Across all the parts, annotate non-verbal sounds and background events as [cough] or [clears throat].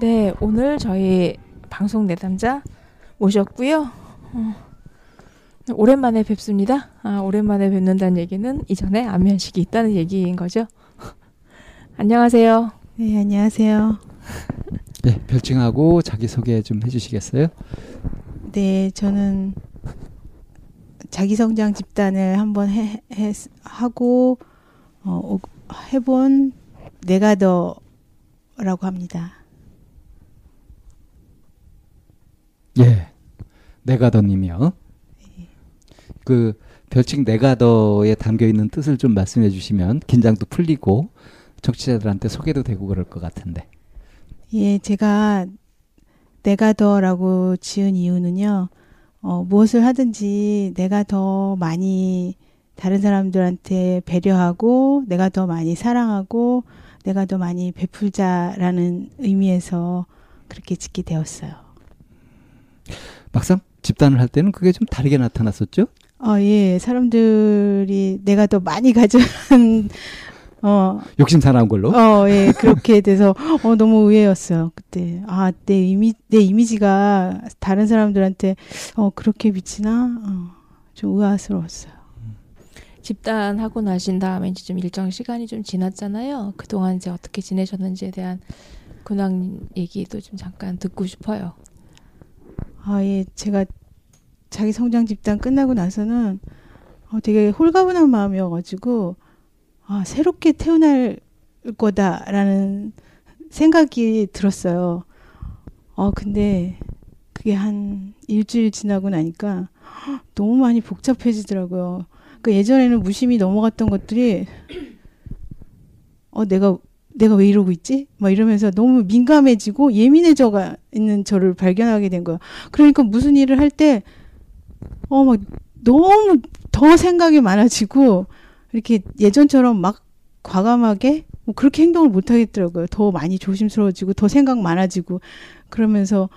네, 오늘 저희 방송 내담자 모셨고요. 어, 오랜만에 뵙습니다. 아, 오랜만에 뵙는다는 얘기는 이전에 안면식이 있다는 얘기인 거죠. [laughs] 안녕하세요. 네, 안녕하세요. [laughs] 네, 별칭하고 자기 소개 좀 해주시겠어요? 네, 저는 자기 성장 집단을 한번 해, 해 하고 어, 해본 내가 더라고 합니다. 예, 내가더 님이요. 그 별칭 내가더에 담겨 있는 뜻을 좀 말씀해 주시면 긴장도 풀리고 청취자들한테 소개도 되고 그럴 것 같은데. 예, 제가 내가 더라고 지은 이유는요. 어, 무엇을 하든지 내가 더 많이 다른 사람들한테 배려하고 내가 더 많이 사랑하고 내가 더 많이 베풀자라는 의미에서 그렇게 짓게 되었어요. 막상 집단을 할 때는 그게 좀 다르게 나타났었죠? 어, 예. 사람들이 내가 더 많이 가져간 [laughs] 어. 욕심 사나운 걸로? 어, 예. 그렇게 돼서, 어, 너무 의외였어요. 그때. 아, 내 이미, 내 이미지가 다른 사람들한테, 어, 그렇게 비치나? 어, 좀 의아스러웠어요. 집단하고 나신 다음에 이제 좀 일정 시간이 좀 지났잖아요. 그동안 이제 어떻게 지내셨는지에 대한 근황 얘기도 좀 잠깐 듣고 싶어요. 아, 예. 제가 자기 성장 집단 끝나고 나서는 어, 되게 홀가분한 마음이어가지고, 아, 새롭게 태어날 거다라는 생각이 들었어요. 어, 근데 그게 한 일주일 지나고 나니까 너무 많이 복잡해지더라고요. 그 예전에는 무심히 넘어갔던 것들이 어, 내가 내가 왜 이러고 있지? 막 이러면서 너무 민감해지고 예민해져가 있는 저를 발견하게 된 거야. 그러니까 무슨 일을 할 때, 어, 막 너무 더 생각이 많아지고, 이렇게 예전처럼 막 과감하게 뭐 그렇게 행동을 못 하겠더라고요. 더 많이 조심스러워지고 더 생각 많아지고 그러면서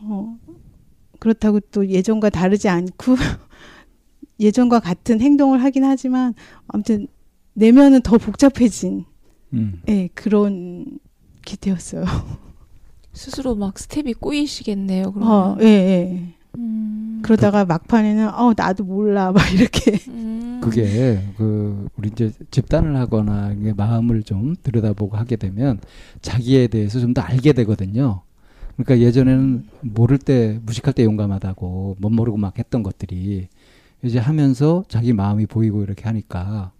어 그렇다고 또 예전과 다르지 않고 [laughs] 예전과 같은 행동을 하긴 하지만 아무튼 내면은 더 복잡해진 음. 예, 그런 게 되었어요. [laughs] 스스로 막 스텝이 꼬이시겠네요. 그러면. 어, 예, 예. 음. 그러다가 막판에는 어 나도 몰라 막 이렇게 [laughs] 음. 그게 그 우리 이제 집단을 하거나 마음을 좀 들여다보고 하게 되면 자기에 대해서 좀 더 알게 되거든요. 그러니까 예전에는 모를 때 무식할 때 용감하다고 못 모르고 막 했던 것들이 이제 하면서 자기 마음이 보이고 이렇게 하니까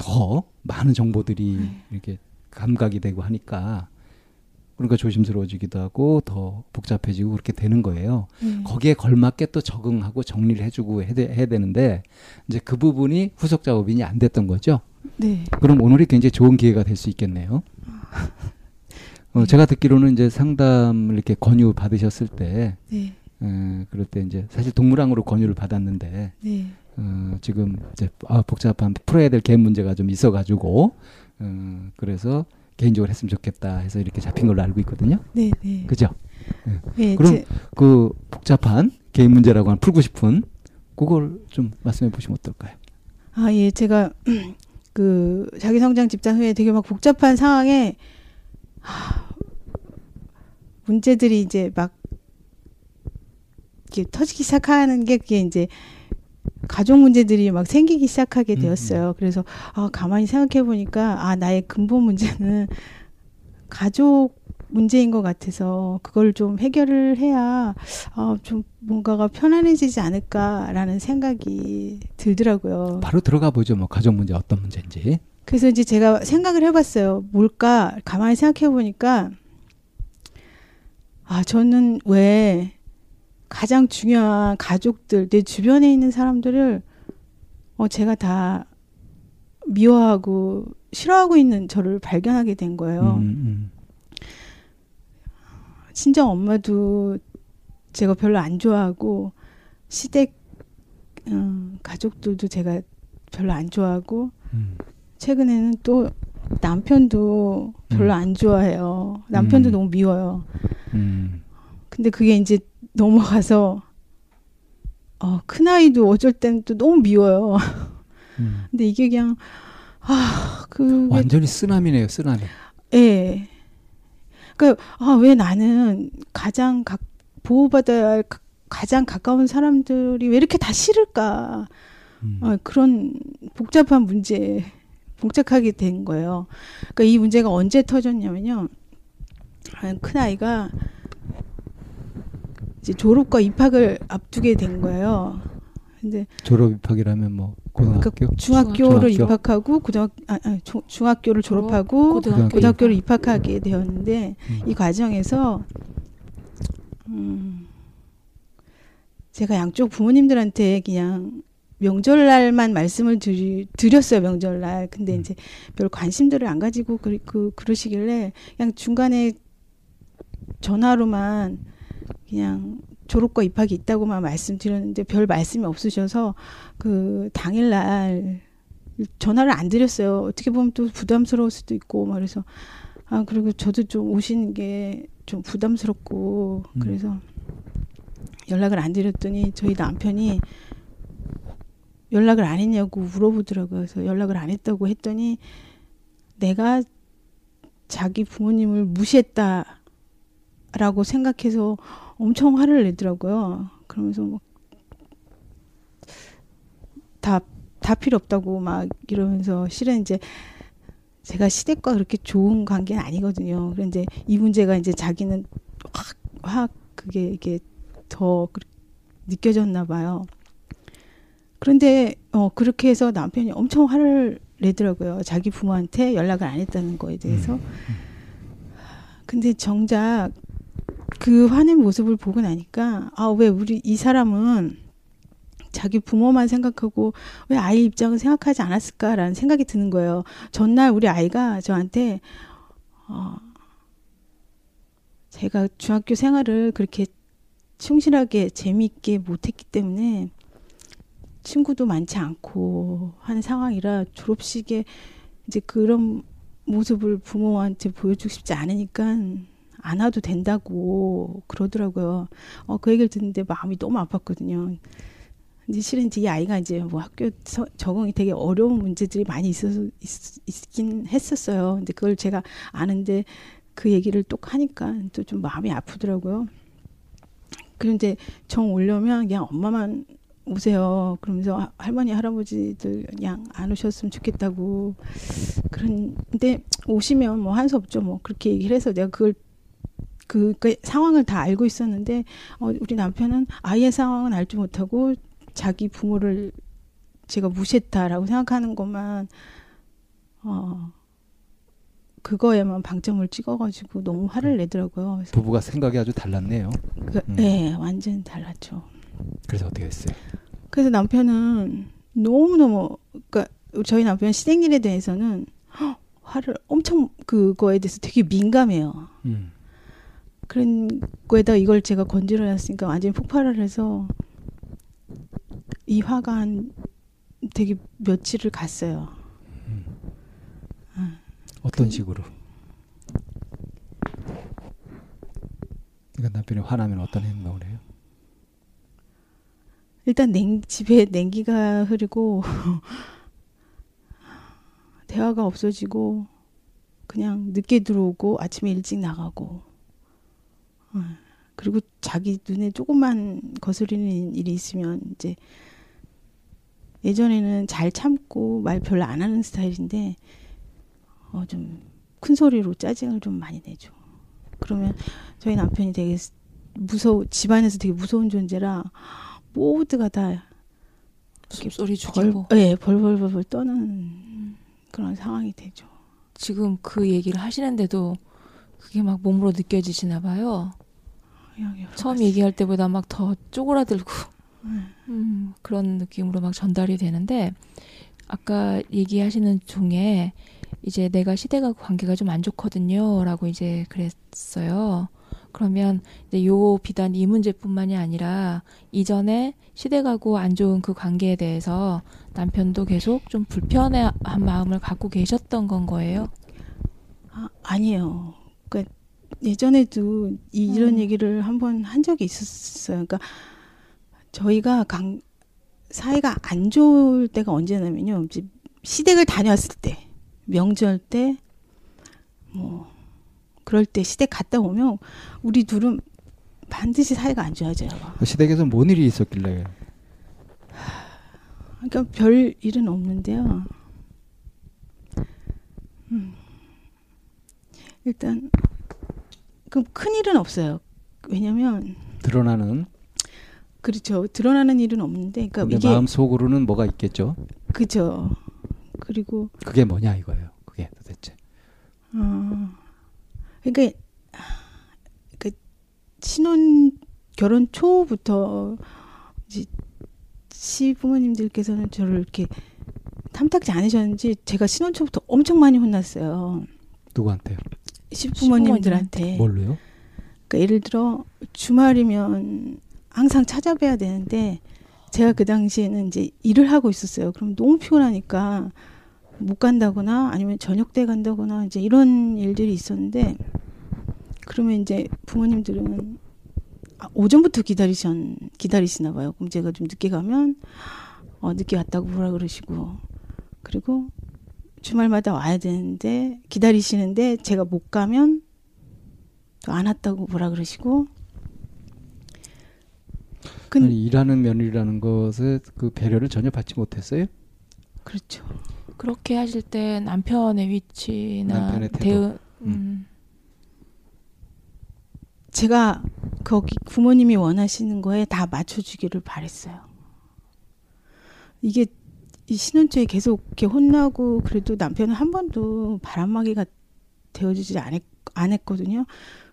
더 많은 정보들이 네. 이렇게 감각이 되고 하니까 그러니까 조심스러워지기도 하고 더 복잡해지고 그렇게 되는 거예요. 음. 거기에 걸맞게 또 적응하고 정리를 해주고 해야, 해야 되는데 이제 그 부분이 후속 작업이 안 됐던 거죠. 네. 그럼 오늘이 굉장히 좋은 기회가 될 수 있겠네요. 어, 네. 제가 듣기로는 이제 상담을 이렇게 권유 받으셨을 때, 네. 에, 그럴 때 이제 사실 동물항으로 권유를 받았는데, 네. 어, 지금 이제 아, 복잡한 풀어야 될 개인 문제가 좀 있어가지고, 어, 그래서 개인적으로 했으면 좋겠다 해서 이렇게 잡힌 걸로 알고 있거든요. 네, 네. 그죠? 네. 네 그럼 제... 그 복잡한 개인 문제라고 하는 풀고 싶은 그걸 좀 말씀해 보시면 어떨까요? 아, 예. 제가 [clears throat] 그 자기 성장 집단 후에 되게 막 복잡한 상황에 하, 문제들이 이제 막 이렇게 터지기 시작하는 게 그게 이제 가족 문제들이 막 생기기 시작하게 음, 되었어요. 그래서 아, 가만히 생각해 보니까 아, 나의 근본 문제는 가족 문제인 것 같아서 그걸 좀 해결을 해야 아, 좀 뭔가가 편안해지지 않을까라는 생각이 들더라고요. 바로 들어가 보죠. 뭐 가족 문제 어떤 문제인지. 그래서 이제 제가 생각을 해봤어요. 뭘까? 가만히 생각해 보니까 아 저는 왜 가장 중요한 가족들 내 주변에 있는 사람들을 어 제가 다 미워하고 싫어하고 있는 저를 발견하게 된 거예요. 음, 음. 친정 엄마도 제가 별로 안 좋아하고 시댁 음, 가족들도 제가 별로 안 좋아하고 음. 최근에는 또 남편도 별로 음. 안 좋아해요. 남편도 음. 너무 미워요. 음. 근데 그게 이제 넘어가서 어, 큰 아이도 어쩔 때는 또 너무 미워요. 음. [laughs] 근데 이게 그냥 아, 그 완전히 쓰나미네요. 쓰나미. 예. 그러니까 아, 왜 나는 가장 가, 보호받아야 할 가- 가장 가까운 사람들이 왜 이렇게 다 싫을까? 음. 어, 그런 복잡한 문제, 복잡하게 된 거예요. 그러니까 이 문제가 언제 터졌냐면요. 큰 아이가 이제 졸업과 입학을 앞두게 된 거예요. 근데 졸업 입학이라면 뭐 고등학교. 중학교를 중학교. 입학하고 고등학 아, 아, 조- 중학교를 졸업, 졸업하고 고등학교 고등학교를 입학하게 되었는데 음. 이 과정에서 음, 제가 양쪽 부모님들한테 그냥 명절날만 말씀을 드리, 드렸어요 명절날. 근데 음. 이제 별 관심들을 안 가지고 그, 그 그러시길래 그냥 중간에 전화로만 그냥 졸업과 입학이 있다고만 말씀드렸는데 별 말씀이 없으셔서 그 당일날 전화를 안 드렸어요. 어떻게 보면 또 부담스러울 수도 있고 말해서 아 그리고 저도 좀 오시는 게 좀 부담스럽고 음. 그래서 연락을 안 드렸더니 저희 남편이 연락을 안 했냐고 물어보더라고요. 그래서 연락을 안 했다고 했더니 내가 자기 부모님을 무시했다라고 생각해서 엄청 화를 내더라고요. 그러면서 뭐 다, 다 필요 없다고 막 이러면서 실은 이제 제가 시댁과 그렇게 좋은 관계는 아니거든요. 그런데 이 문제가 이제 자기는 확, 확 그게 이게 더 그- 느껴졌나 봐요. 그런데 어 그렇게 해서 남편이 엄청 화를 내더라고요. 자기 부모한테 연락을 안 했다는 거에 대해서. 음. 근데 정작 그 화낸 모습을 보고 나니까 아 왜 우리 이 사람은 자기 부모만 생각하고 왜 아이 입장을 생각하지 않았을까라는 생각이 드는 거예요. 전날 우리 아이가 저한테 어 제가 중학교 생활을 그렇게 충실하게 재미있게 못했기 때문에 친구도 많지 않고 하는 상황이라 졸업식에 이제 그런 모습을 부모한테 보여주고 싶지 않으니까 안 와도 된다고 그러더라고요. 어, 그 얘기를 듣는데 마음이 너무 아팠거든요. 근데 실은 이제 이 아이가 이제 뭐 학교 서- 적응이 되게 어려운 문제들이 많이 있어서 있, 있긴 했었어요. 근데 그걸 제가 아는데 그 얘기를 또 하니까 또 좀 마음이 아프더라고요. 그런데 정 오려면 그냥 엄마만 오세요. 그러면서 하- 할머니 할아버지들 그냥 안 오셨으면 좋겠다고 그런데 오시면 뭐 한수 없죠. 뭐 그렇게 얘기를 해서 내가 그걸 그, 그 상황을 다 알고 있었는데 어, 우리 남편은 아이의 상황은 알지 못하고 자기 부모를 제가 무시했다라고 생각하는 것만 어 그거에만 방점을 찍어가지고 너무 화를 내더라고요. 그래서 부부가 생각이 아주 달랐네요. 그, 음. 네, 완전 달랐죠. 그래서 어떻게 됐어요? 그래서 남편은 너무 너무 그러니까 저희 남편 시댁 일에 대해서는 헉, 화를 엄청 그거에 대해서 되게 민감해요. 음. 그런 거에다 이걸 제가 건드려 놨으니까 완전히 폭발을 해서 이 화가 한 되게 며칠을 갔어요. 어떤 식으로? 그러니까 남편이 화나면 어떤 행동을 해요? 일단 냉, 집에 냉기가 흐르고 [laughs] 대화가 없어지고 그냥 늦게 들어오고 아침에 일찍 나가고 어, 그리고 자기 눈에 조금만 거스리는 일이 있으면 이제 예전에는 잘 참고 말 별로 안 하는 스타일인데 어, 좀 큰 소리로 짜증을 좀 많이 내죠. 그러면 저희 남편이 되게 스- 무서워 집안에서 되게 무서운 존재라 모두가 다 숨소리 벌, 죽이고 예, 벌벌벌벌 떠는 그런 상황이 되죠. 지금 그 얘기를 하시는데도 그게 막 몸으로 느껴지시나 봐요. 처음. 얘기할 때보다 막 더 쪼그라들고 네. 음, 그런 느낌으로 막 전달이 되는데 아까 얘기하시는 중에 이제 내가 시댁하고 관계가 좀 안 좋거든요라고 이제 그랬어요. 그러면 이제 요 비단 이 문제뿐만이 아니라 이전에 시댁하고 안 좋은 그 관계에 대해서 남편도 계속 좀 불편한 마음을 갖고 계셨던 건 거예요. 아, 아니에요. 그러니까 예전에도 이, 이런 음. 얘기를 한번 한 적이 있었어요. 그러니까 저희가 강, 사이가 안 좋을 때가 언제냐면요. 이제 시댁을 다녀왔을 때, 명절 때, 뭐 그럴 때 시댁 갔다 오면 우리 둘은 반드시 사이가 안 좋아져요. 그 시댁에서 뭔 일이 있었길래 그러니까 별 일은 없는데요. 음. 일단 그큰 일은 없어요. 왜냐면 드러나는 그렇죠. 드러나는 일은 없는데, 그러니까 이게 마음 속으로는 뭐가 있겠죠. 그죠. 그리고 그게 뭐냐 이거예요. 그게 도대체. 어, 그러니까 그 신혼 결혼 초부터 이제 시부모님들께서는 저를 이렇게 탐탁지 않으셨는지 제가 신혼 초부터 엄청 많이 혼났어요. 누구한테요? 시부모님들한테. 뭘로요? 그러니까 예를 들어 주말이면 항상 찾아뵈야 되는데 제가 그 당시에는 이제 일을 하고 있었어요. 그럼 너무 피곤하니까 못 간다거나 아니면 저녁 때 간다거나 이제 이런 일들이 있었는데 그러면 이제 부모님들은 아, 오전부터 기다리셨 기다리시나 봐요. 그럼 제가 좀 늦게 가면 어, 늦게 왔다고 뭐라 그러시고 그리고 주말마다 와야 되는데 기다리시는데 제가 못 가면 또 안 왔다고 뭐라 그러시고 근 아니, 일하는 며느리라는 것에 그 배려를 전혀 받지 못했어요. 그렇죠. 그렇게 하실 때 남편의 위치나 남편의 태도. 대응 음. 제가 거기 부모님이 원하시는 거에 다 맞춰주기를 바랬어요. 이게 이 신혼초에 계속 이렇게 혼나고 그래도 남편은 한 번도 바람막이가 되어주지 않았, 않았거든요.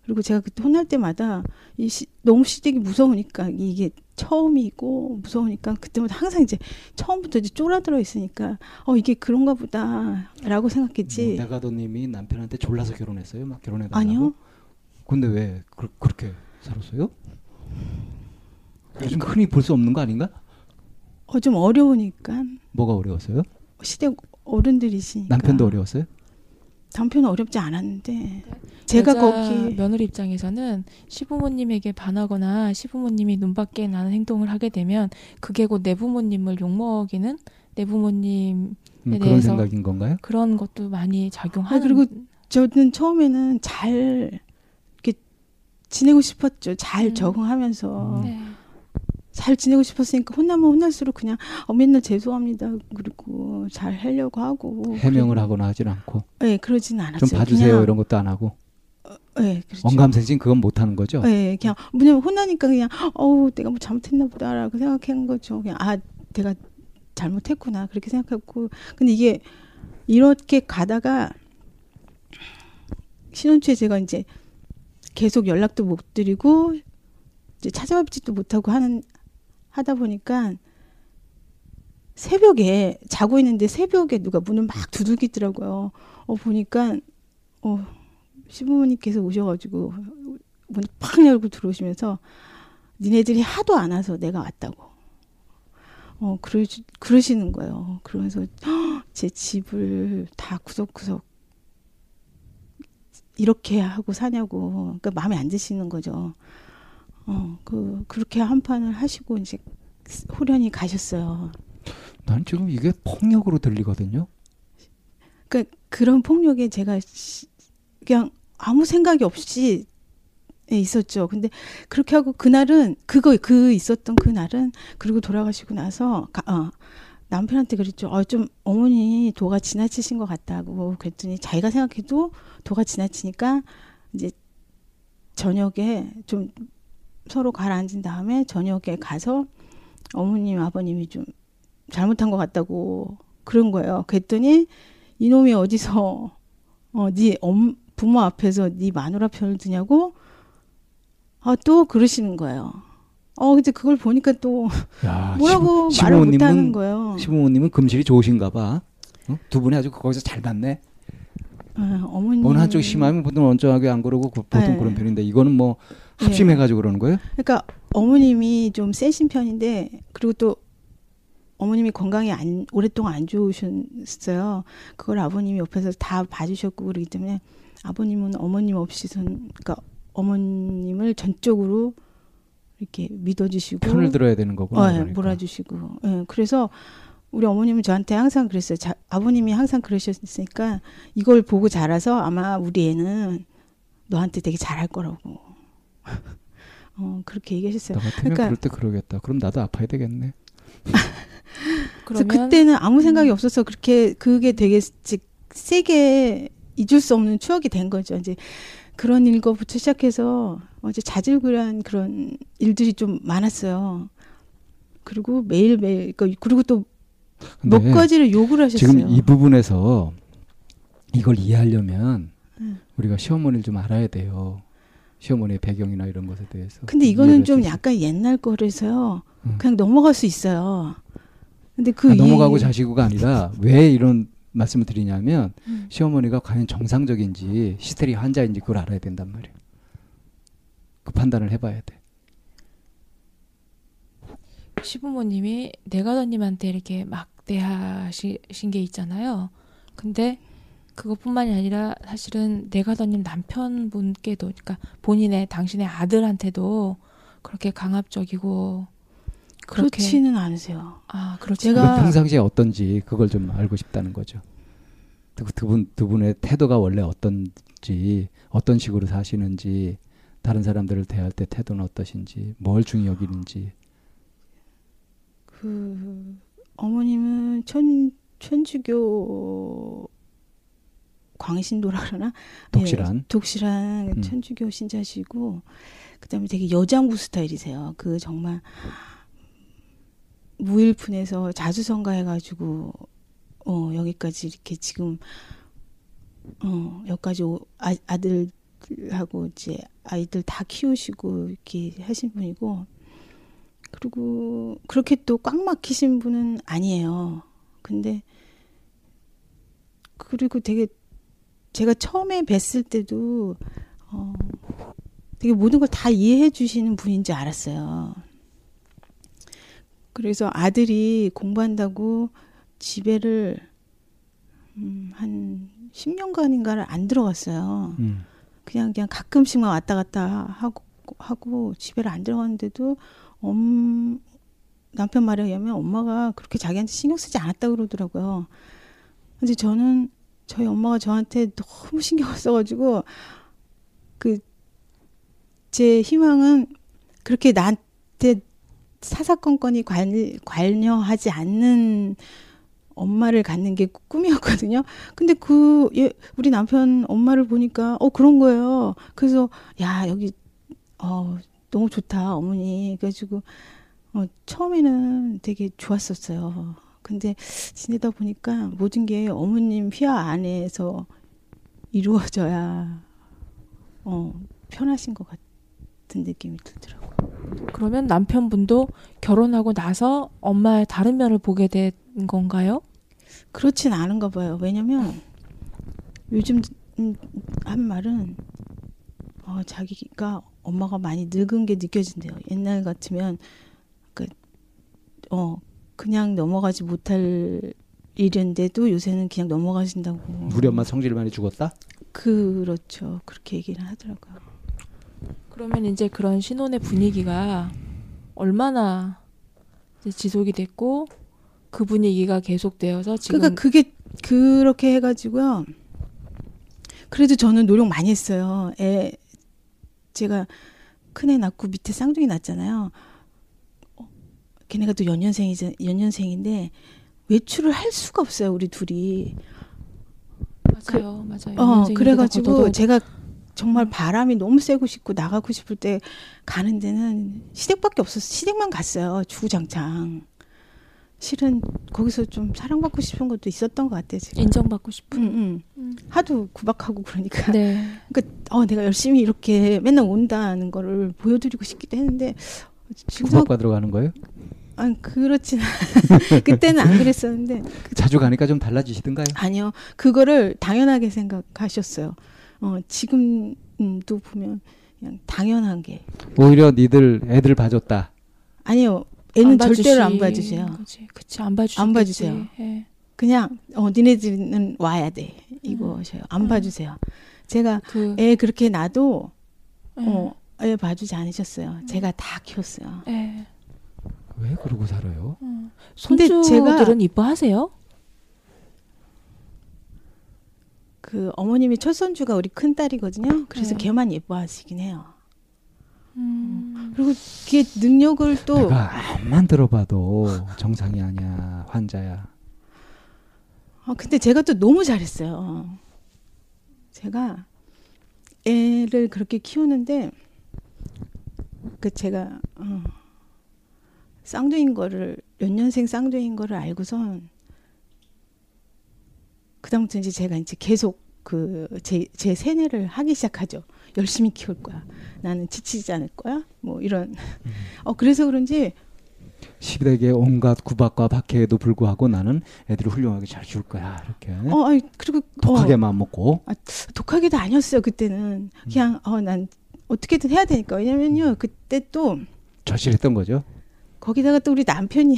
그리고 제가 그때 혼날 때마다 이 시, 너무 시댁이 무서우니까 이게 처음이고 무서우니까 그때마다 항상 이제 처음부터 이제 쫄아들어 있으니까 어 이게 그런가 보다라고 생각했지. 뭐 내가도님이 남편한테 졸라서 결혼했어요. 막 결혼해 달라고. 아니요. 근데 왜 그, 그렇게 살았어요? 요즘 흔히 볼 수 없는 거 아닌가? 어 좀 어려우니까 뭐가 어려웠어요? 시댁 어른들이시니까 남편도 어려웠어요? 남편은 어렵지 않았는데 제가 여자 거기 며느리 입장에서는 시부모님에게 반하거나 시부모님이 눈밖에 나는 행동을 하게 되면 그게 곧 내 부모님을 욕먹이는 내 부모님 음, 그런 대해서 생각인 건가요? 그런 것도 많이 작용하는 아, 그리고 저는 처음에는 잘 이렇게 지내고 싶었죠. 잘 음. 적응하면서 네. 잘 지내고 싶었으니까 혼나면 혼날수록 그냥 어, 맨날 죄송합니다. 그리고 잘 하려고 하고 해명을 하거나 하진 않고 네, 그러진 않았어요. 좀 봐주세요 그냥, 이런 것도 안 하고 네, 그렇죠. 언감생심 그건 못 하는 거죠. 네, 그냥 뭐냐면 혼나니까 그냥 어우 내가 뭐 잘못했나 보다라고 생각한 거죠. 그냥 아 내가 잘못했구나 그렇게 생각했고 근데 이게 이렇게 가다가 신혼초에 제가 이제 계속 연락도 못 드리고 이제 찾아뵙지도 못하고 하는 하다 보니까 새벽에 자고 있는데 새벽에 누가 문을 막 두들기더라고요. 어 보니까 어 시부모님께서 오셔가지고 문을 팍 열고 들어오시면서 니네들이 하도 안 와서 내가 왔다고. 어 그러 그러시는 거예요. 그러면서 헉, [gasps] 제 집을 다 구석구석 이렇게 하고 사냐고. 그러니까 마음에 안 드시는 거죠. 어, 그, 그렇게 한 판을 하시고 이제 호련히 가셨어요. 난 지금 이게 폭력으로 들리거든요. 그러니까 그런 폭력에 제가 시- 그냥 아무 생각이 없이 예, 있었죠. 근데 그렇게 하고 그날은 그거 그 있었던 그날은 그리고 돌아가시고 나서 가, 어, 남편한테 그랬죠. 어, 좀 어머니 도가 지나치신 것 같다고 그랬더니 자기가 생각해도 도가 지나치니까 이제 저녁에 좀 서로 가라앉은 다음에 저녁에 가서 어머님 아버님이 좀 잘못한 것 같다고 그런 거예요. 그랬더니 이놈이 어디서 어네 부모 앞에서 네 마누라 편을 드냐고 아 또 그러시는 거예요. 어 근데 그걸 보니까 또 야, [laughs] 뭐라고 시부- 말을 못하는 거예요. 시부모님은 금실이 좋으신가 봐. 어? 두 분이 아주 거기서 잘 맞네. 어, 어머님 어느 한쪽 심하면 보통 언짢하게 안 그러고 그- 보통 네. 그런 편인데 이거는 뭐 합심해가지고 그러는 거예요? 그러니까 어머님이 좀 세신 편인데 그리고 또 어머님이 건강이 안 오랫동안 안 좋으셨어요. 그걸 아버님이 옆에서 다 봐주셨고 그러기 때문에 아버님은 어머님 없이선 그러니까 어머님을 전적으로 이렇게 믿어주시고 편을 들어야 되는 거구나. 어, 예, 그러니까. 몰아주시고 예, 그래서 우리 어머님은 저한테 항상 그랬어요. 자, 아버님이 항상 그러셨으니까 이걸 보고 자라서 아마 우리 애는 너한테 되게 잘할 거라고. 어, 그렇게 얘기하셨어요. 나 같으면 그러니까- 그럴 때 그러겠다. 그럼 나도 아파야 되겠네. [laughs] 그래서 그때는 아무 생각이 음. 없어서 그렇게 그게 되게 지- 세게 잊을 수 없는 추억이 된 거죠. 이제 그런 일거부터 시작해서 어제 자질구레한 그런 일들이 좀 많았어요. 그리고 매일매일 그러니까 그리고 또 몇 가지를 욕을 하셨어요. 지금 이 부분에서 이걸 이해하려면 음. 우리가 시어머니를 좀 알아야 돼요. 시어머니의 배경이나 이런 것에 대해서. 근데 이거는 좀. 약간 옛날 거라서요. 음. 그냥 넘어갈 수 있어요. 근데 그 아, 넘어가고 이- 자시고가 아니라 왜 이런 말씀을 드리냐면 음. 시어머니가 과연 정상적인지 히스테리 환자인지 그걸 알아야 된단 말이에요. 그 판단을 해봐야 돼. 시부모님이 내가더님한테 이렇게 막대하신 게 있잖아요. 근데 그것뿐만이 아니라 사실은 내가더님 남편분께도 그러니까 본인의 당신의 아들한테도 그렇게 강압적이고 그렇게 그렇지는 않으세요. 아 그렇죠. 제가- 그 평상시에 어떤지 그걸 좀 알고 싶다는 거죠. 두, 두 분, 두 분의 태도가 원래 어떤지, 어떤 식으로 사시는지, 다른 사람들을 대할 때 태도는 어떠신지, 뭘 중히 여기는지. 그 어머님은 천 천주교 광신도라 그러나 독실한. 예, 독실한 음. 천주교 신자시고 그다음에 되게 여장부 스타일이세요. 그 정말 무일푼에서 자수성가 해가지고 어 여기까지 이렇게 지금 어 여기까지 오- 아, 아들하고 이제 아이들 다 키우시고 이렇게 하신 분이고 그리고 그렇게 또 꽉 막히신 분은 아니에요. 근데 그리고 되게 제가 처음에 뵀을 때도 어 되게 모든 걸 다 이해해 주시는 분인지 알았어요. 그래서 아들이 공부한다고 집에를 음, 한 10년간인가를 안 들어갔어요. 음. 그냥 그냥 가끔씩만 왔다 갔다 하고 하고 집에를 안 들어갔는데도 엄 남편 말에 의하면 엄마가 그렇게 자기한테 신경 쓰지 않았다 그러더라고요. 근데 저는 저희 엄마가 저한테 너무 신경을 써가지고 그 제 희망은 그렇게 나한테 사사건건이 관, 관여하지 않는 엄마를 갖는 게 꿈이었거든요. 근데 그 예, 우리 남편 엄마를 보니까 어 그런 거예요. 그래서 야 여기 어 너무 좋다 어머니. 그래가지고 어 처음에는 되게 좋았었어요. 근데 지내다 보니까 모든 게 어머님 휘하 안에서 이루어져야 어 편하신 것 같은 느낌이 들더라고요. 그러면 남편분도 결혼하고 나서 엄마의 다른 면을 보게 된 건가요? 그렇진 않은가 봐요. 왜냐면 요즘 음, 한 말은 어, 자기가 엄마가 많이 늙은 게 느껴진대요. 옛날 같으면 그, 어, 그냥 넘어가지 못할 일인데도 요새는 그냥 넘어가신다고. 우리 엄마 성질 많이 죽었다? 그렇죠. 그렇게 얘기를 하더라고요. 그러면 이제 그런 신혼의 분위기가 얼마나 이제 지속이 됐고 그 분위기가 계속되어서 지금 그러니까 그게 그렇게 해가지고요. 그래도 저는 노력 많이 했어요. 애 제가 큰 애 낳고 밑에 쌍둥이 낳았잖아요. 어, 걔네가 또 연년생이자 연년생인데 외출을 할 수가 없어요 우리 둘이. 맞아요, 맞아요. 어 그래가지고 제가 정말 바람이 너무 쐬고 싶고 나가고 싶을 때 가는 데는 시댁밖에 없었어. 시댁만 갔어요. 주구장창. 실은 거기서 좀 사랑받고 싶은 것도 있었던 것 같아 지금. 인정받고 싶은. 응, 응. 음. 하도 구박하고 그러니까. 네. 어, 내가 열심히 이렇게 맨날 온다는 거를 보여드리고 싶기도 했는데 지금 구박받으러 가는 거예요? 아 그렇진 [laughs] 그때는 안 그랬었는데 자주 가니까 좀 달라지시던가요? 아니요 그거를 당연하게 생각하셨어요. 어 지금도 보면 그냥 당연한 게 오히려 니들 애들 봐줬다. 아니요 애는 안 절대로 안 봐주세요. 그치 안 봐주시. 안 봐주세요. 예. 그냥 어 니네들은 와야 돼 이거셔요. 안 음. 봐주세요. 제가 그 애 그렇게 놔도 예. 어, 애 봐주지 않으셨어요. 제가 다 키웠어요. 예. 왜 그러고 살아요? 음. 근데 손주들은 제가- 이뻐하세요? 그 어머님이 첫 손주가 우리 큰 딸이거든요. 그래서 네. 걔만 예뻐하시긴 해요. 음. 그리고 그게 능력을 또 내가 암만 들어봐도 정상이 아니야 환자야. 아, 근데 제가 또 너무 잘했어요. 제가 애를 그렇게 키우는데 그 제가 어, 쌍둥이인 거를 연년생 쌍둥이인 거를 알고선 그다음부터 이제 제가 이제 계속 그제제 세뇌를 하기 시작하죠. 열심히 키울 거야. 나는 지치지 않을 거야. 뭐 이런. 어 그래서 그런지 시댁의 온갖 구박과 박해에도 불구하고 나는 애들을 훌륭하게 잘 키울 거야 이렇게 어 아니, 그리고 어, 독하게 마음 먹고 독하게도 아니었어요 그때는 그냥 어난 어떻게든 해야 되니까 왜냐면요 그때 또 절실했던 거죠. 거기다가 또 우리 남편이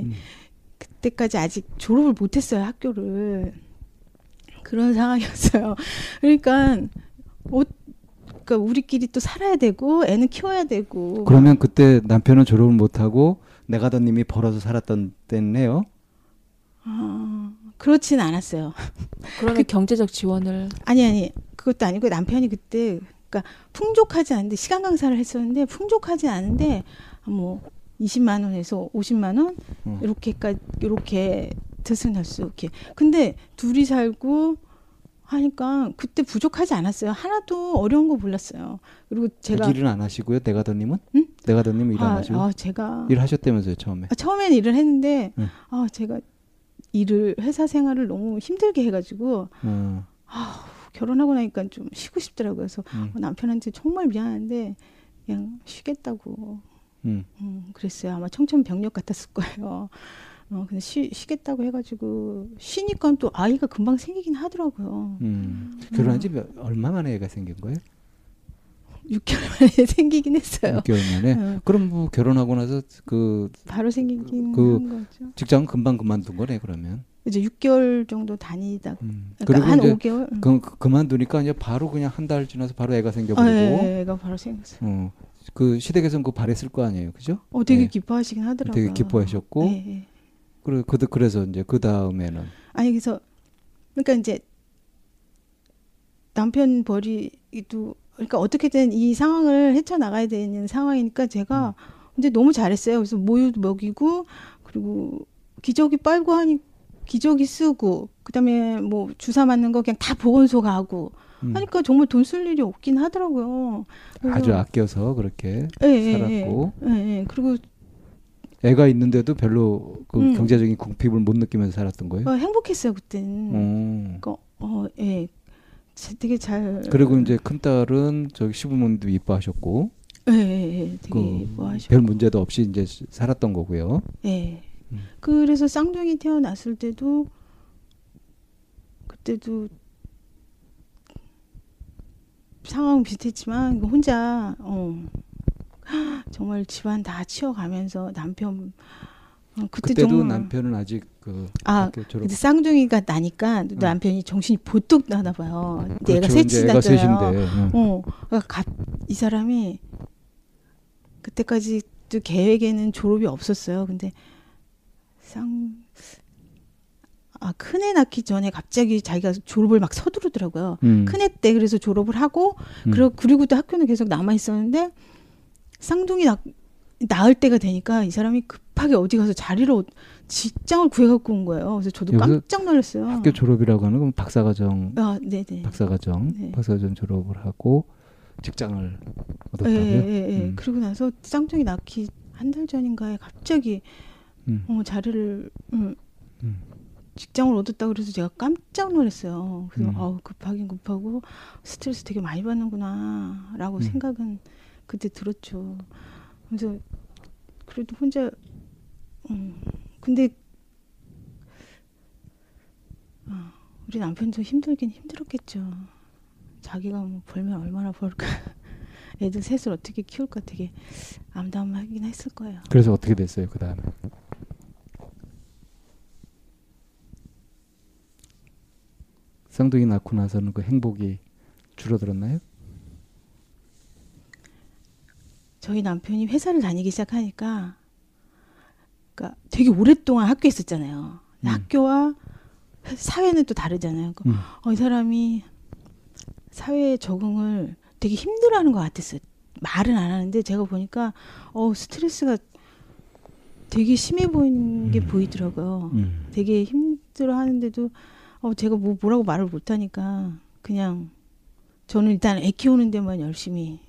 음. [laughs] 그때까지 아직 졸업을 못했어요 학교를. 그런 상황이었어요. 그러니까 어, 그러니까 우리끼리 또 살아야 되고 애는 키워야 되고. 그러면 그때 남편은 졸업을 못하고 내가더님이 벌어서 살았던 때네요. 아, 그렇진 않았어요. 그러면 경제적 지원을? 아니 아니. 그것도 아니고 남편이 그때 그러니까 풍족하지 않은데 시간 강사를 했었는데 풍족하지 않은데 뭐 20만 원에서 50만 원 음. 이렇게까지 이렇게 드승할 수 이렇게 근데 둘이 살고 하니까 그때 부족하지 않았어요 하나도 어려운 거 몰랐어요 그리고 제가 일은 안 하시고요. 내가더님은? 응? 내가더님 일안 아, 하시고 아, 제가 일 하셨다면서요 처음에. 아, 처음에는 일을 했는데 응. 아 제가 일을 회사 생활을 너무 힘들게 해가지고 어, 결혼하고 나니까 좀 쉬고 싶더라고요 그래서 음, 어, 남편한테 정말 미안한데 그냥 쉬겠다고 음. 음, 그랬어요 아마 청천벽력 같았을 거예요 [laughs] 어 근데 쉬, 쉬겠다고 해가지고 쉬니까 또 아이가 금방 생기긴 하더라고요 음. 결혼한 지 몇- 얼마 만에 애가 생긴 거예요? 6개월 [laughs] 만에 생기긴 했어요 6개월 만에. 어, 그럼 뭐 결혼하고 나서 그 바로 생기긴 그- 한 거죠 직장 금방 그만둔 거네 그러면. 이제 6개월 정도 다니다 음. 그러니까 한 이제 5개월 음. 그, 그- 그만두니까 이제 바로 그냥 한 달 지나서 바로 애가 아, 생겨버리고. 예, 예, 애가 바로 생겼어요 어, 그 시댁에서는 그거 바랬을 거 아니에요, 그죠? 어 되게 네. 기뻐하시긴 하더라고요 되게 기뻐하셨고. 예, 예. 그래, 그, 그래서 이제 그 다음에는 아니 그래서 그러니까 이제 남편 버리기도 그러니까 어떻게든 이 상황을 헤쳐 나가야 되는 상황이니까 제가 근데 너무 잘했어요. 그래서 모유도 먹이고 그리고 기저귀 빨고 하니 기저귀 쓰고 그다음에 뭐 주사 맞는 거 그냥 다 보건소 가고 음, 하니까 정말 돈 쓸 일이 없긴 하더라고요. 아주 아껴서 그렇게 예, 예, 살았고 예, 예, 예. 그리고 애가 있는데도 별로 그 음. 경제적인 궁핍을 못 느끼면서 살았던 거예요. 어, 행복했어요 그때는. 어. 그러니까 어, 예. 제- 되게 잘. 그리고 이제 큰 딸은 저기 시부모님도 이뻐하셨고 예, 예, 예. 되게 그 예뻐하시고. 별 문제도 없이 이제 살았던 거고요. 예. 음. 그래서 쌍둥이 태어났을 때도 그때도 상황 비슷했지만 혼자 어 [gasps] 정말 집안 다 치워가면서 남편 어, 그때 그때도 정말 남편은 아직 그 아 근데 쌍둥이가 나니까 남편이 정신이 보뚝 나나 봐요. 근데 음. 그렇죠. 이제 셋이 애가. 셋인데 응. 어, 그러니까 가, 이 사람이 그때까지도 계획에는 졸업이 없었어요. 근데 쌍, 아, 큰애 낳기 전에 갑자기 자기가 졸업을 막 서두르더라고요. 음. 큰애 때 그래서 졸업을 하고, 음. 그리고, 그리고도 학교는 계속 남아 있었는데, 쌍둥이 낳, 낳을 때가 되니까 이 사람이 급하게 어디 가서 자리를 얻- 직장을 구해갖고 온 거예요. 그래서 저도 깜짝 놀랐어요. 학교 졸업이라고 하는 건 박사과정, 아, 네네. 박사과정, 네. 박사과정 졸업을 하고 직장을 예, 얻었다고요. 예, 예, 예. 음. 그러고 나서 쌍둥이 낳기 한 달 전인가에 갑자기 음. 어, 자리를 음, 음. 직장을 얻었다 그래서 제가 깜짝 놀랐어요. 그래서 음. 아우 급하긴 급하고 스트레스 되게 많이 받는구나라고 음. 생각은 그때 들었죠. 그래서 그래도 혼자 음, 근데 아, 우리 남편도 힘들긴 힘들었겠죠. 자기가 뭐 벌면 얼마나 벌까. 애들 셋을 어떻게 키울까 되게 암담하긴 했을 거예요. 그래서 어떻게 됐어요 그 다음에? 쌍둥이 낳고 나서는 그 행복이 줄어들었나요? 저희 남편이 회사를 다니기 시작하니까 그러니까 되게 오랫동안 학교에 있었잖아요. 음. 학교와 사회는 또 다르잖아요. 그러니까 음. 어, 이 사람이 사회에 적응을 되게 힘들어하는 것 같았어요. 말은 안 하는데 제가 보니까 어 스트레스가 되게 심해 보이는 게 음. 보이더라고요. 음. 되게 힘들어하는데도 어 제가 뭐 뭐라고 말을 못하니까 그냥 저는 일단 애 키우는 데만 열심히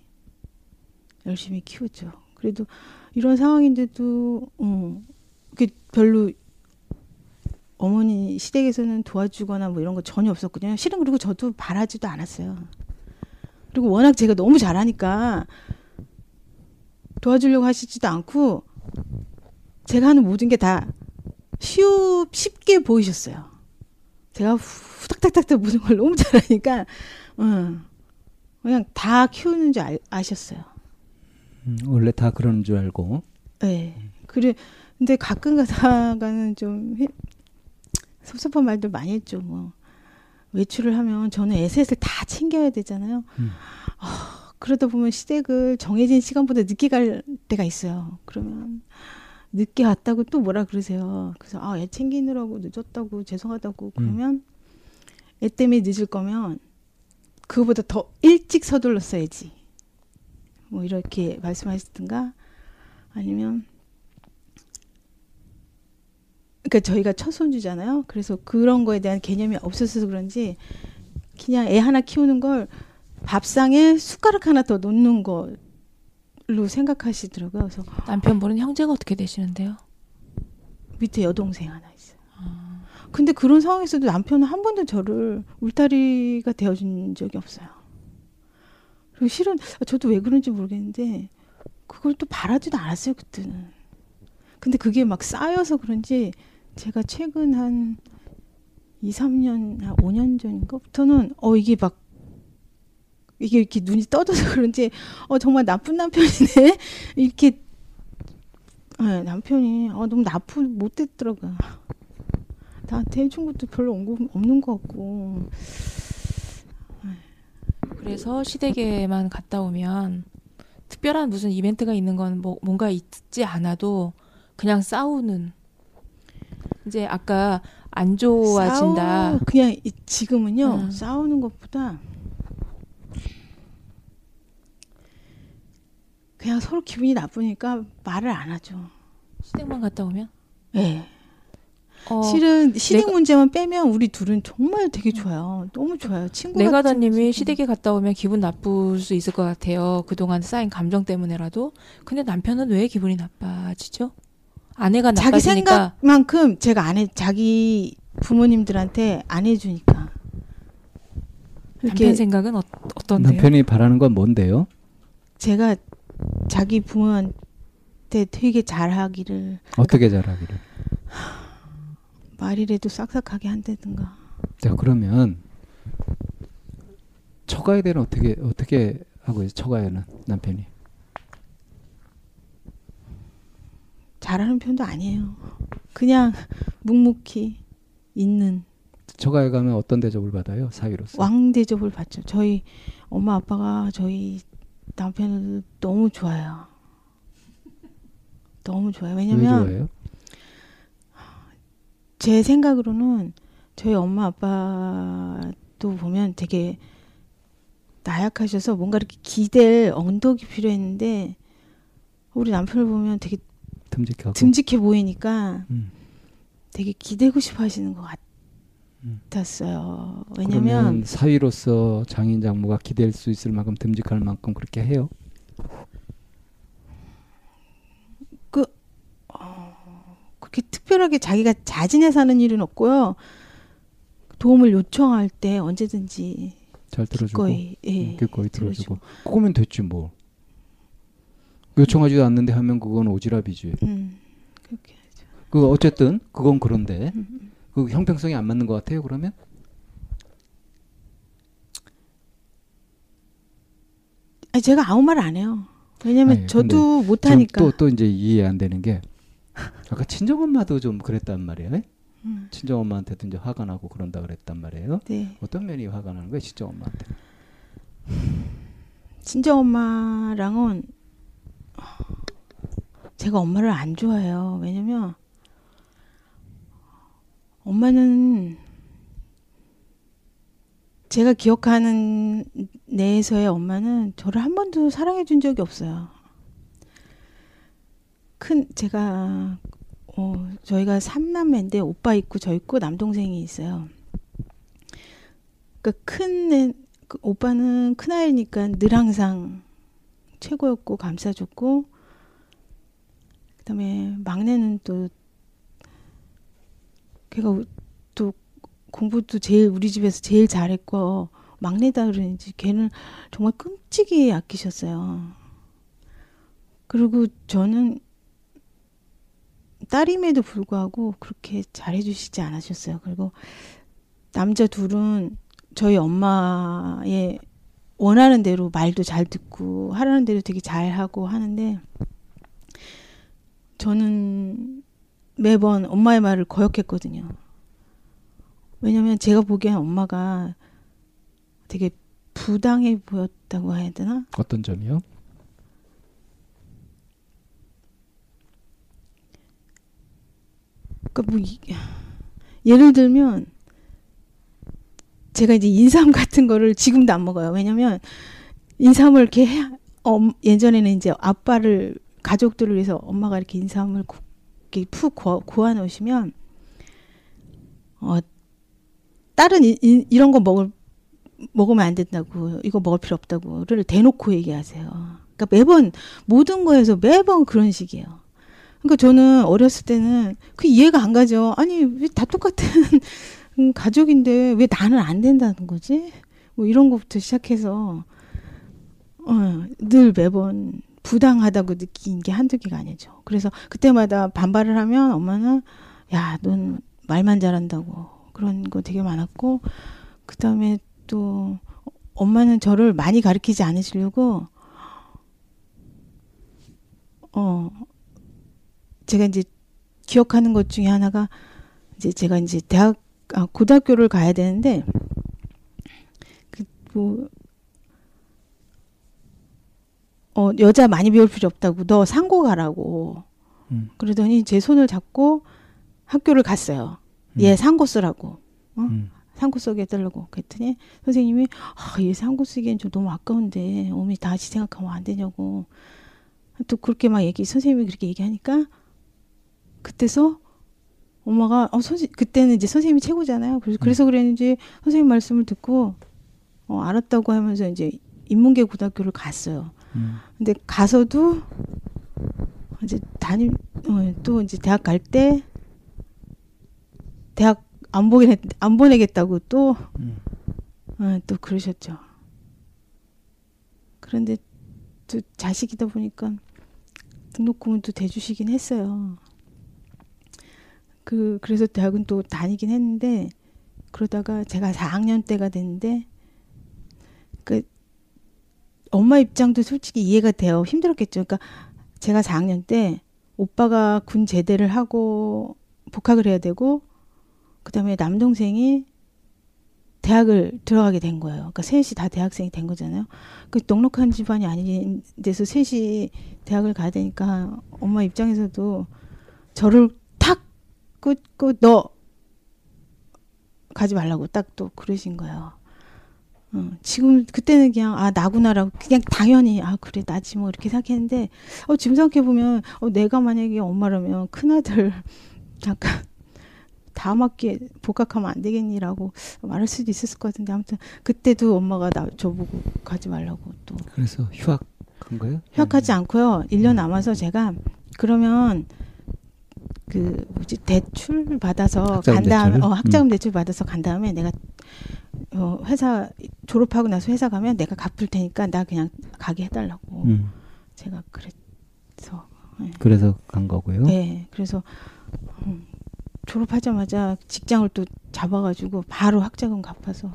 열심히 키웠죠. 그래도 이런 상황인데도 어그 별로 어머니 시댁에서는 도와주거나 뭐 이런 거 전혀 없었거든요. 실은 그리고 저도 바라지도 않았어요. 그리고 워낙 제가 너무 잘하니까 도와주려고 하시지도 않고 제가 하는 모든 게다 쉬우 쉽게 보이셨어요. 제가 후닥닥닥닥 모든 걸 너무 잘하니까 어, 그냥 다 키우는 줄 알- 아셨어요. 음, 원래 다 그러는 줄 알고 네. 그래 근데 가끔 가다가는 좀 해- 섭섭한 말들 많이 했죠. 뭐 외출을 하면 저는 애셋을 다 챙겨야 되잖아요. 음. 아, 그러다 보면 시댁을 정해진 시간보다 늦게 갈 때가 있어요. 그러면 늦게 왔다고 또 뭐라 그러세요. 그래서 아, 애 챙기느라고 늦었다고 죄송하다고 그러면 애 때문에 늦을 거면 그거보다 더 일찍 서둘렀어야지. 뭐 이렇게 말씀하시든가 아니면 그러니까 저희가 첫 손주잖아요. 그래서 그런 거에 대한 개념이 없었어서 그런지 그냥 애 하나 키우는 걸 밥상에 숟가락 하나 더 놓는 걸 로 생각하시더라고요. 그래서 남편분은 형제가 어떻게 되시는데요? 밑에 여동생 하나 있어요. 근데 그런 상황에서도 남편은 한 번도 저를 울타리가 되어준 적이 없어요. 그리고 실은 저도 왜 그런지 모르겠는데 그걸 또 바라지도 않았어요 그때는. 근데 그게 막 쌓여서 그런지 제가 최근 한 2, 3년, 한 5년 전인가부터는 어 이게 막 이게 이렇게 눈이 떠져서 [laughs] 그런지 어 정말 나쁜 남편이네 [laughs] 이렇게 네, 남편이 어, 너무 나쁜 못됐더라고요. 나한테 해준 것도 별로 없는, 것 같고 그래서 시댁에만 갔다 오면 특별한 무슨 이벤트가 있는 건 뭐 뭔가 있지 않아도 그냥 싸우는 이제 아까 안 좋아진다. 싸우, 그냥 이- 지금은요 음. 싸우는 것보다 그냥 서로 기분이 나쁘니까 말을 안 하죠. 시댁만 갔다 오면 예. 어, 실은 시댁 내가- 문제만 빼면 우리 둘은 정말 되게 좋아요. 너무 좋아요. 친구 같은 내가다님이. 시댁에 갔다 오면 기분 나쁠 수 있을 것 같아요. 그동안 쌓인 감정 때문에라도. 근데 남편은 왜 기분이 나빠지죠? 아내가 자기 나빠지니까 생각만큼 제가 안 해, 자기 부모님들한테 안 해주니까. 이렇게 남편 생각은 어, 어떤데요? 남편이 바라는 건 뭔데요? 제가 자기 부모한테 되게 잘하기를 어떻게 잘하기를? 말이라도 싹싹하게 한다든가. 자 그러면 처가에 대한 어떻게 어떻게 하고 있어요? 처가에는 남편이 잘하는 편도 아니에요. 그냥 묵묵히 있는 처가에 가면 어떤 대접을 받아요? 사위로서. 왕 대접을 받죠. 저희 엄마 아빠가 저희 남편을 너무 좋아해요. 너무 좋아요. 왜 왜냐면? 제 생각으로는 저희 엄마 아빠도 보면 되게 나약하셔서 뭔가 이렇게 기댈 언덕이 필요했는데 우리 남편을 보면 되게 듬직하고. 듬직해 보이니까 음. 되게 기대고 싶어 하시는 것 음. 같았어요. 왜냐면 사위로서 장인 장모가 기댈 수 있을 만큼 듬직할 만큼 그렇게 해요. 그렇게 특별하게 자기가 자진해서 하는 일은 없고요. 도움을 요청할 때 언제든지 잘 들어주고 기꺼이 예, 음, 기꺼이 들어주고 그거면 됐지 뭐. 요청하지도 않는데 하면 그건 오지랖이지. 음, 그렇게 하죠. 그 어쨌든 그건 그런데 음. 그 형평성이 안 맞는 것 같아요. 그러면 아니, 제가 아무 말 안 해요. 왜냐면 아니, 저도 못 하니까. 또 또 이제 이해 안 되는 게 아까 친정 엄마도 좀 그랬단 말이에요. 음, 친정 엄마한테도 이제 화가 나고 그런다 그랬단 말이에요. 네. 어떤 면이 화가 나는 거예요, 친정 엄마한테? 친정 엄마랑은 제가 엄마를 안 좋아해요. 왜냐면 엄마는 제가 기억하는 내에서의 엄마는 저를 한 번도 사랑해 준 적이 없어요. 큰 제가 어, 저희가 삼남매인데 오빠 있고 저 있고 남동생이 있어요. 그러니까 큰 애, 그 오빠는 큰 아이니까 늘 항상 최고였고 감싸줬고 그다음에 막내는 또 걔가 우- 또 공부도 제일 우리 집에서 제일 잘했고 막내다 그러는지 걔는 정말 끔찍이 아끼셨어요. 그리고 저는 딸임에도 불구하고 그렇게 잘해주시지 않으셨어요. 그리고 남자 둘은 저희 엄마의 원하는 대로 말도 잘 듣고 하라는 대로 되게 잘하고 하는데 저는 매번 엄마의 말을 거역했거든요. 왜냐면 제가 보기엔 엄마가 되게 부당해 보였다고 해야 되나? 어떤 점이요? 그러니까 뭐 이- 예를 들면 제가 이제 인삼 같은 거를 지금도 안 먹어요. 왜냐면 인삼을 이렇게 해, 어, 예전에는 이제 아빠를 가족들을 위해서 엄마가 이렇게 인삼을 푹 구워 놓으시면 어 다른 이, 이, 이 런 거 먹을 먹으면 안 된다고 이거 먹을 필요 없다고를 대놓고 얘기하세요. 그러니까 매번 모든 거에서 매번 그런 식이에요. 그러니까 저는 어렸을 때는 그 이해가 안 가죠. 아니 왜 다 똑같은 음, [laughs] 가족인데 왜 나는 안 된다는 거지? 뭐 이런 것부터 시작해서 어, 늘 매번 부당하다고 느낀 게 한두 개가 아니죠. 그래서 그때마다 반발을 하면 엄마는 야, 넌 말만 잘한다고 그런 거 되게 많았고 그다음에 또 엄마는 저를 많이 가르치지 않으시려고 어 제가 이제 기억하는 것 중에 하나가 이제 제가 이제 대학 아, 고등학교를 가야 되는데 그뭐 어, 여자 많이 배울 필요 없다고 너 상고 가라고 음. 그러더니 제 손을 잡고 학교를 갔어요. 음. 얘 상고 쓰라고 음. 상고 쓰게 해달라고 그랬더니 선생님이 아, 얘 상고 쓰기엔 좀 너무 아까운데 어머니 다시 생각하면 안 되냐고 또 그렇게 막 얘기 선생님이 그렇게 얘기하니까 그때서 엄마가 어 선생 그때는 이제 선생님이 최고잖아요. 그래서 그래서 그랬는지 선생님 말씀을 듣고 어 알았다고 하면서 이제 인문계 고등학교를 갔어요. 음. 근데 가서도 이제 담임 어, 또 이제 대학 갈 때 대학 안 보긴 했, 안 보내겠다고 또 음. 어, 또 그러셨죠. 그런데 또 자식이다 보니까 등록금은 또 대주시긴 했어요. 그 그래서 대학은 또 다니긴 했는데 그러다가 제가 4학년 때가 됐는데 그 엄마 입장도 솔직히 이해가 돼요. 힘들었겠죠. 그러니까 제가 4학년 때 오빠가 군 제대를 하고 복학을 해야 되고 그다음에 남동생이 대학을 들어가게 된 거예요. 그러니까 셋이 다 대학생이 된 거잖아요. 그 넉넉한 집안이 아닌 데서 셋이 대학을 가야 되니까 엄마 입장에서도 저를 탁 끄고 너 가지 말라고 딱 또 그러신 거예요. 어, 지금 그때는 그냥 아 나구나라고 그냥 당연히 아 그래 나지 뭐 이렇게 생각했는데 어 지금 생각해 보면 어 내가 만약에 엄마라면 큰 아들 [laughs] 잠깐 다음 학기에 복학하면 안 되겠니라고 말할 수도 있었을 것 같은데 아무튼 그때도 엄마가 나 저보고 가지 말라고 또 그래서 휴학한 거예요? 휴학하지 음. 않고요. 1년 남아서 제가 그러면 그 뭐지 대출 받아서 간 다음에 대출? 어, 학자금 대출 받아서 간 다음에 내가 어, 회사 졸업하고 나서 회사 가면 내가 갚을 테니까 나 그냥 가게 해달라고 음. 제가 그랬어. 그래서 간 거고요. 네, 그래서 음, 졸업하자마자 직장을 또 잡아가지고 바로 학자금 갚아서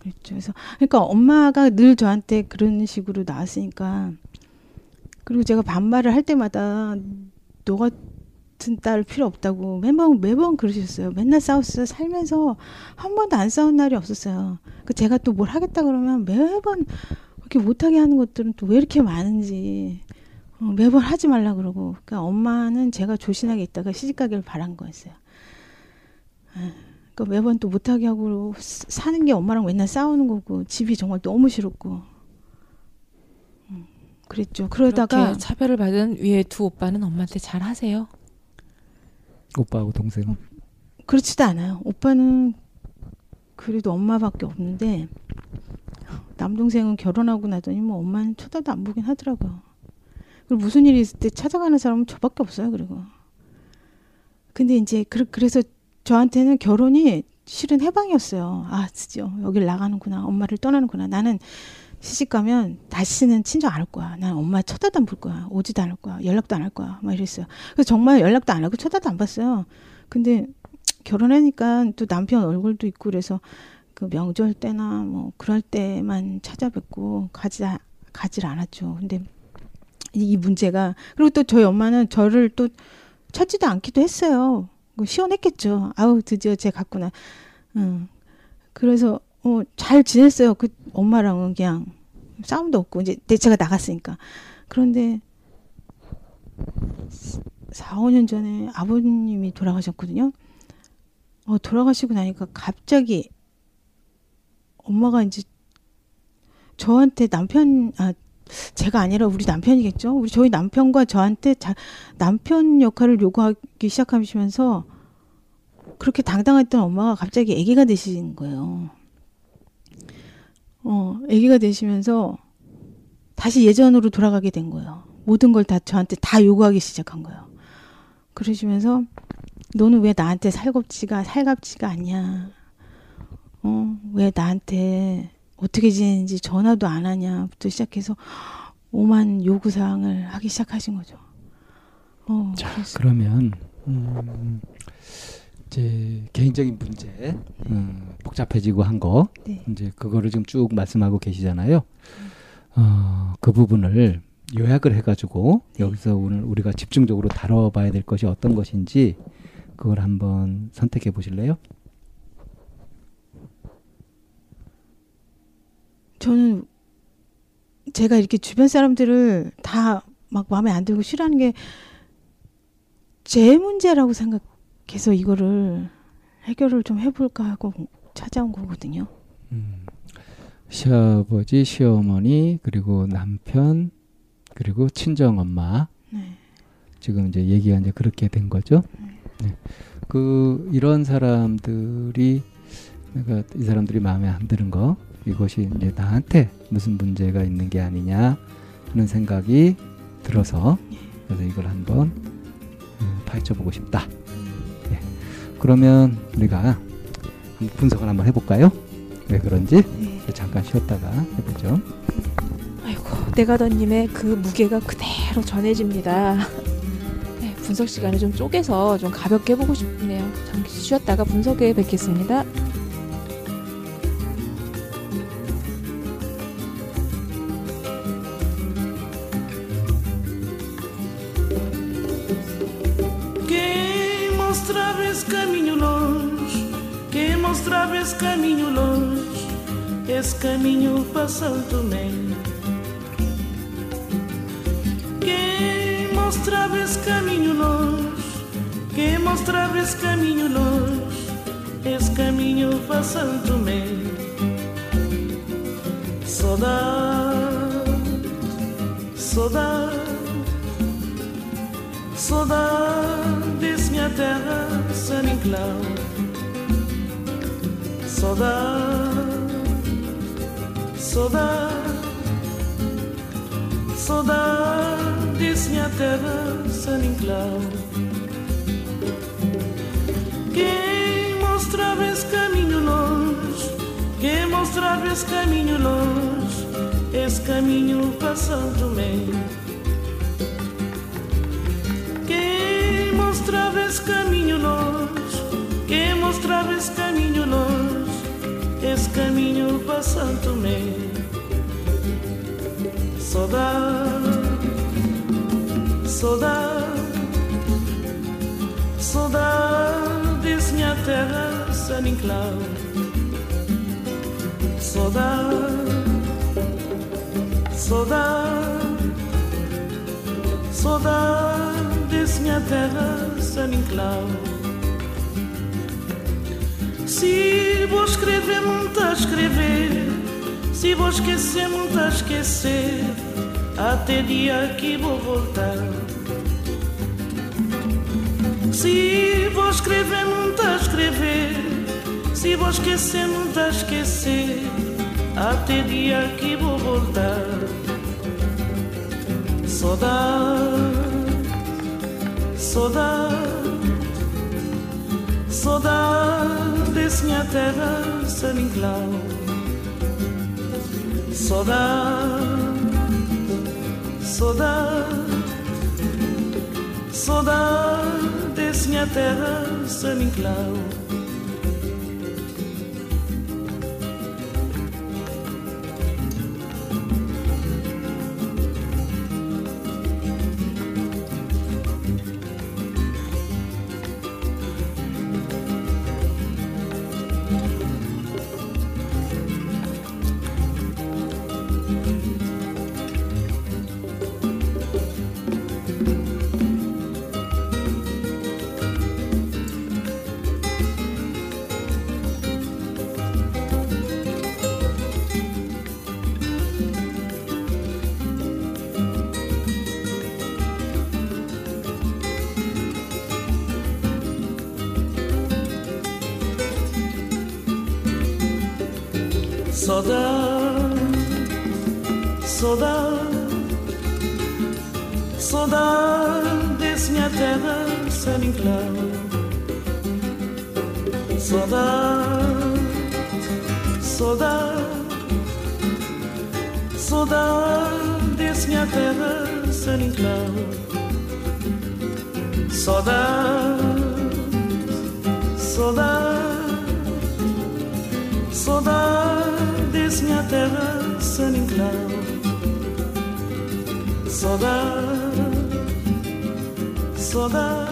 그랬죠. 그래서 그러니까 엄마가 늘 저한테 그런 식으로 나왔으니까 그리고 제가 반말을 할 때마다 너 같은 딸 필요 없다고 매번 매번 그러셨어요. 맨날 싸웠어요. 살면서 한 번도 안 싸운 날이 없었어요. 그 제가 또 뭘 하겠다 그러면 매번 이렇게 못하게 하는 것들은 또 왜 이렇게 많은지 어, 매번 하지 말라 그러고 그러니까 엄마는 제가 조신하게 있다가 시집 가기를 바란 거였어요. 아, 그러니까 매번 또 못하게 하고 사- 사는 게 엄마랑 맨날 싸우는 거고 집이 정말 너무 싫었고 음, 그랬죠. 그러다가 그렇게 차별을 받은 위에 두 오빠는 엄마한테 잘 하세요. 오빠하고 동생은. 그렇지도 않아요. 오빠는 그래도 엄마밖에 없는데 남동생은 결혼하고 나더니 뭐 엄마는 쳐다도 안 보긴 하더라고요. 그리고 무슨 일이 있을 때 찾아가는 사람은 저밖에 없어요. 그리고 근데 이제 그, 그래서 저한테는 결혼이 실은 해방이었어요. 아 드디어 여길 나가는구나. 엄마를 떠나는구나. 나는 시집 가면 다시는 친정 안할 거야. 난 엄마 쳐다도 안 볼 거야. 오지도 않을 거야. 연락도 안 할 거야. 막 이랬어요. 그래서 정말 연락도 안 하고 쳐다도 안 봤어요. 근데 결혼하니까 또 남편 얼굴도 있고 그래서 그 명절 때나 뭐 그럴 때만 찾아뵙고 가지 가질 않았죠. 근데 이, 이 문제가 그리고 또 저희 엄마는 저를 또 찾지도 않기도 했어요. 뭐 시원했겠죠. 아우 드디어 쟤 갔구나. 응. 그래서 어, 잘 지냈어요. 그 엄마랑은 그냥 싸움도 없고 이제 내- 제가 나갔으니까. 그런데 4, 5년 전에 아버님이 돌아가셨거든요. 어, 돌아가시고 나니까 갑자기 엄마가 이제 저한테 남편 아 제가 아니라 우리 남편이겠죠. 우리 저희 남편과 저한테 자, 남편 역할을 요구하기 시작하시면서 그렇게 당당했던 엄마가 갑자기 아기가 되신 거예요. 어, 아기가 되시면서 다시 예전으로 돌아가게 된 거예요. 모든 걸 다 저한테 다 요구하기 시작한 거예요. 그러시면서 너는 왜 나한테 살갑지가 살갑지가 않냐? 어, 왜 나한테 어떻게 지내는지 전화도 안 하냐부터 시작해서 오만 요구 사항을 하기 시작하신 거죠. 어, 자, 그래서- 그러면 음, 이 제 개인적인 문제 음, 복잡해지고 한거 네. 이제 그거를 지금 쭉 말씀하고 계시잖아요. 어, 그 부분을 요약을 해가지고 여기서 오늘 우리가 집중적으로 다뤄봐야 될 것이 어떤 것인지 그걸 한번 선택해 보실래요? 저는 제가 이렇게 주변 사람들을 다 막 마음에 안 들고 싫어하는 게 제 문제라고 생각 해서 이거를 해결을 좀 해볼까 하고 찾아온 거거든요. 음, 시아버지, 시어머니 그리고 남편 그리고 친정 엄마 네. 지금 이제 얘기가 이제 그렇게 된 거죠. 네. 그 이런 사람들이 내가 이 사람들이 마음에 안 드는 거 이것이 이제 나한테 무슨 문제가 있는 게 아니냐 하는 생각이 들어서 그래서 이걸 한번 음, 파헤쳐 보고 싶다. 네. 그러면 우리가 분석을 한번 해볼까요? 왜 그런지 네. 잠깐 쉬었다가 해보죠. 아이고 내가더님의 그 무게가 그대로 전해집니다. [laughs] 네, 분석 시간을 좀 쪼개서 좀 가볍게 해보고 싶네요. 잠시 쉬었다가 분석에 뵙겠습니다. Mostrava esse caminho longe, quem mostrava esse caminho longe, esse caminho para Santo Tomé. Quem mostrava esse caminho longe, quem mostrava esse caminho longe, esse caminho para Santo Tomé. Saudade, saudade. Saudades minha terra San Inclau. Saudade, saudade, saudade desse minha terra, San Inclau. Quem mostrava esse caminho longe, quem mostrava esse caminho longe, esse caminho para Santo Meio. mostráveis caminho nós, que esse caminho nós, esse caminho passando me saudade, saudade, saudade, minha terra sem enclau, saudade, saudade, saudade desse minha terra, San Inclau. Se vou escrever, tá a escrever. Se vou esquecer, tá a esquecer. Até dia que vou voltar. Se vou escrever, tá a escrever. Se vou esquecer, tá a esquecer. Até dia que vou voltar. Saudade, Saudade, saudades minha terra sem inglau. Saudade, saudade, saudades minha terra sem inglau. Saudade, saudade, saudade desse minha terra, San Inclau. Saudade, saudade, saudade desse minha terra, San Inclau. Saudade, saudade, saudade desminha terra saniclau Saudade, saudade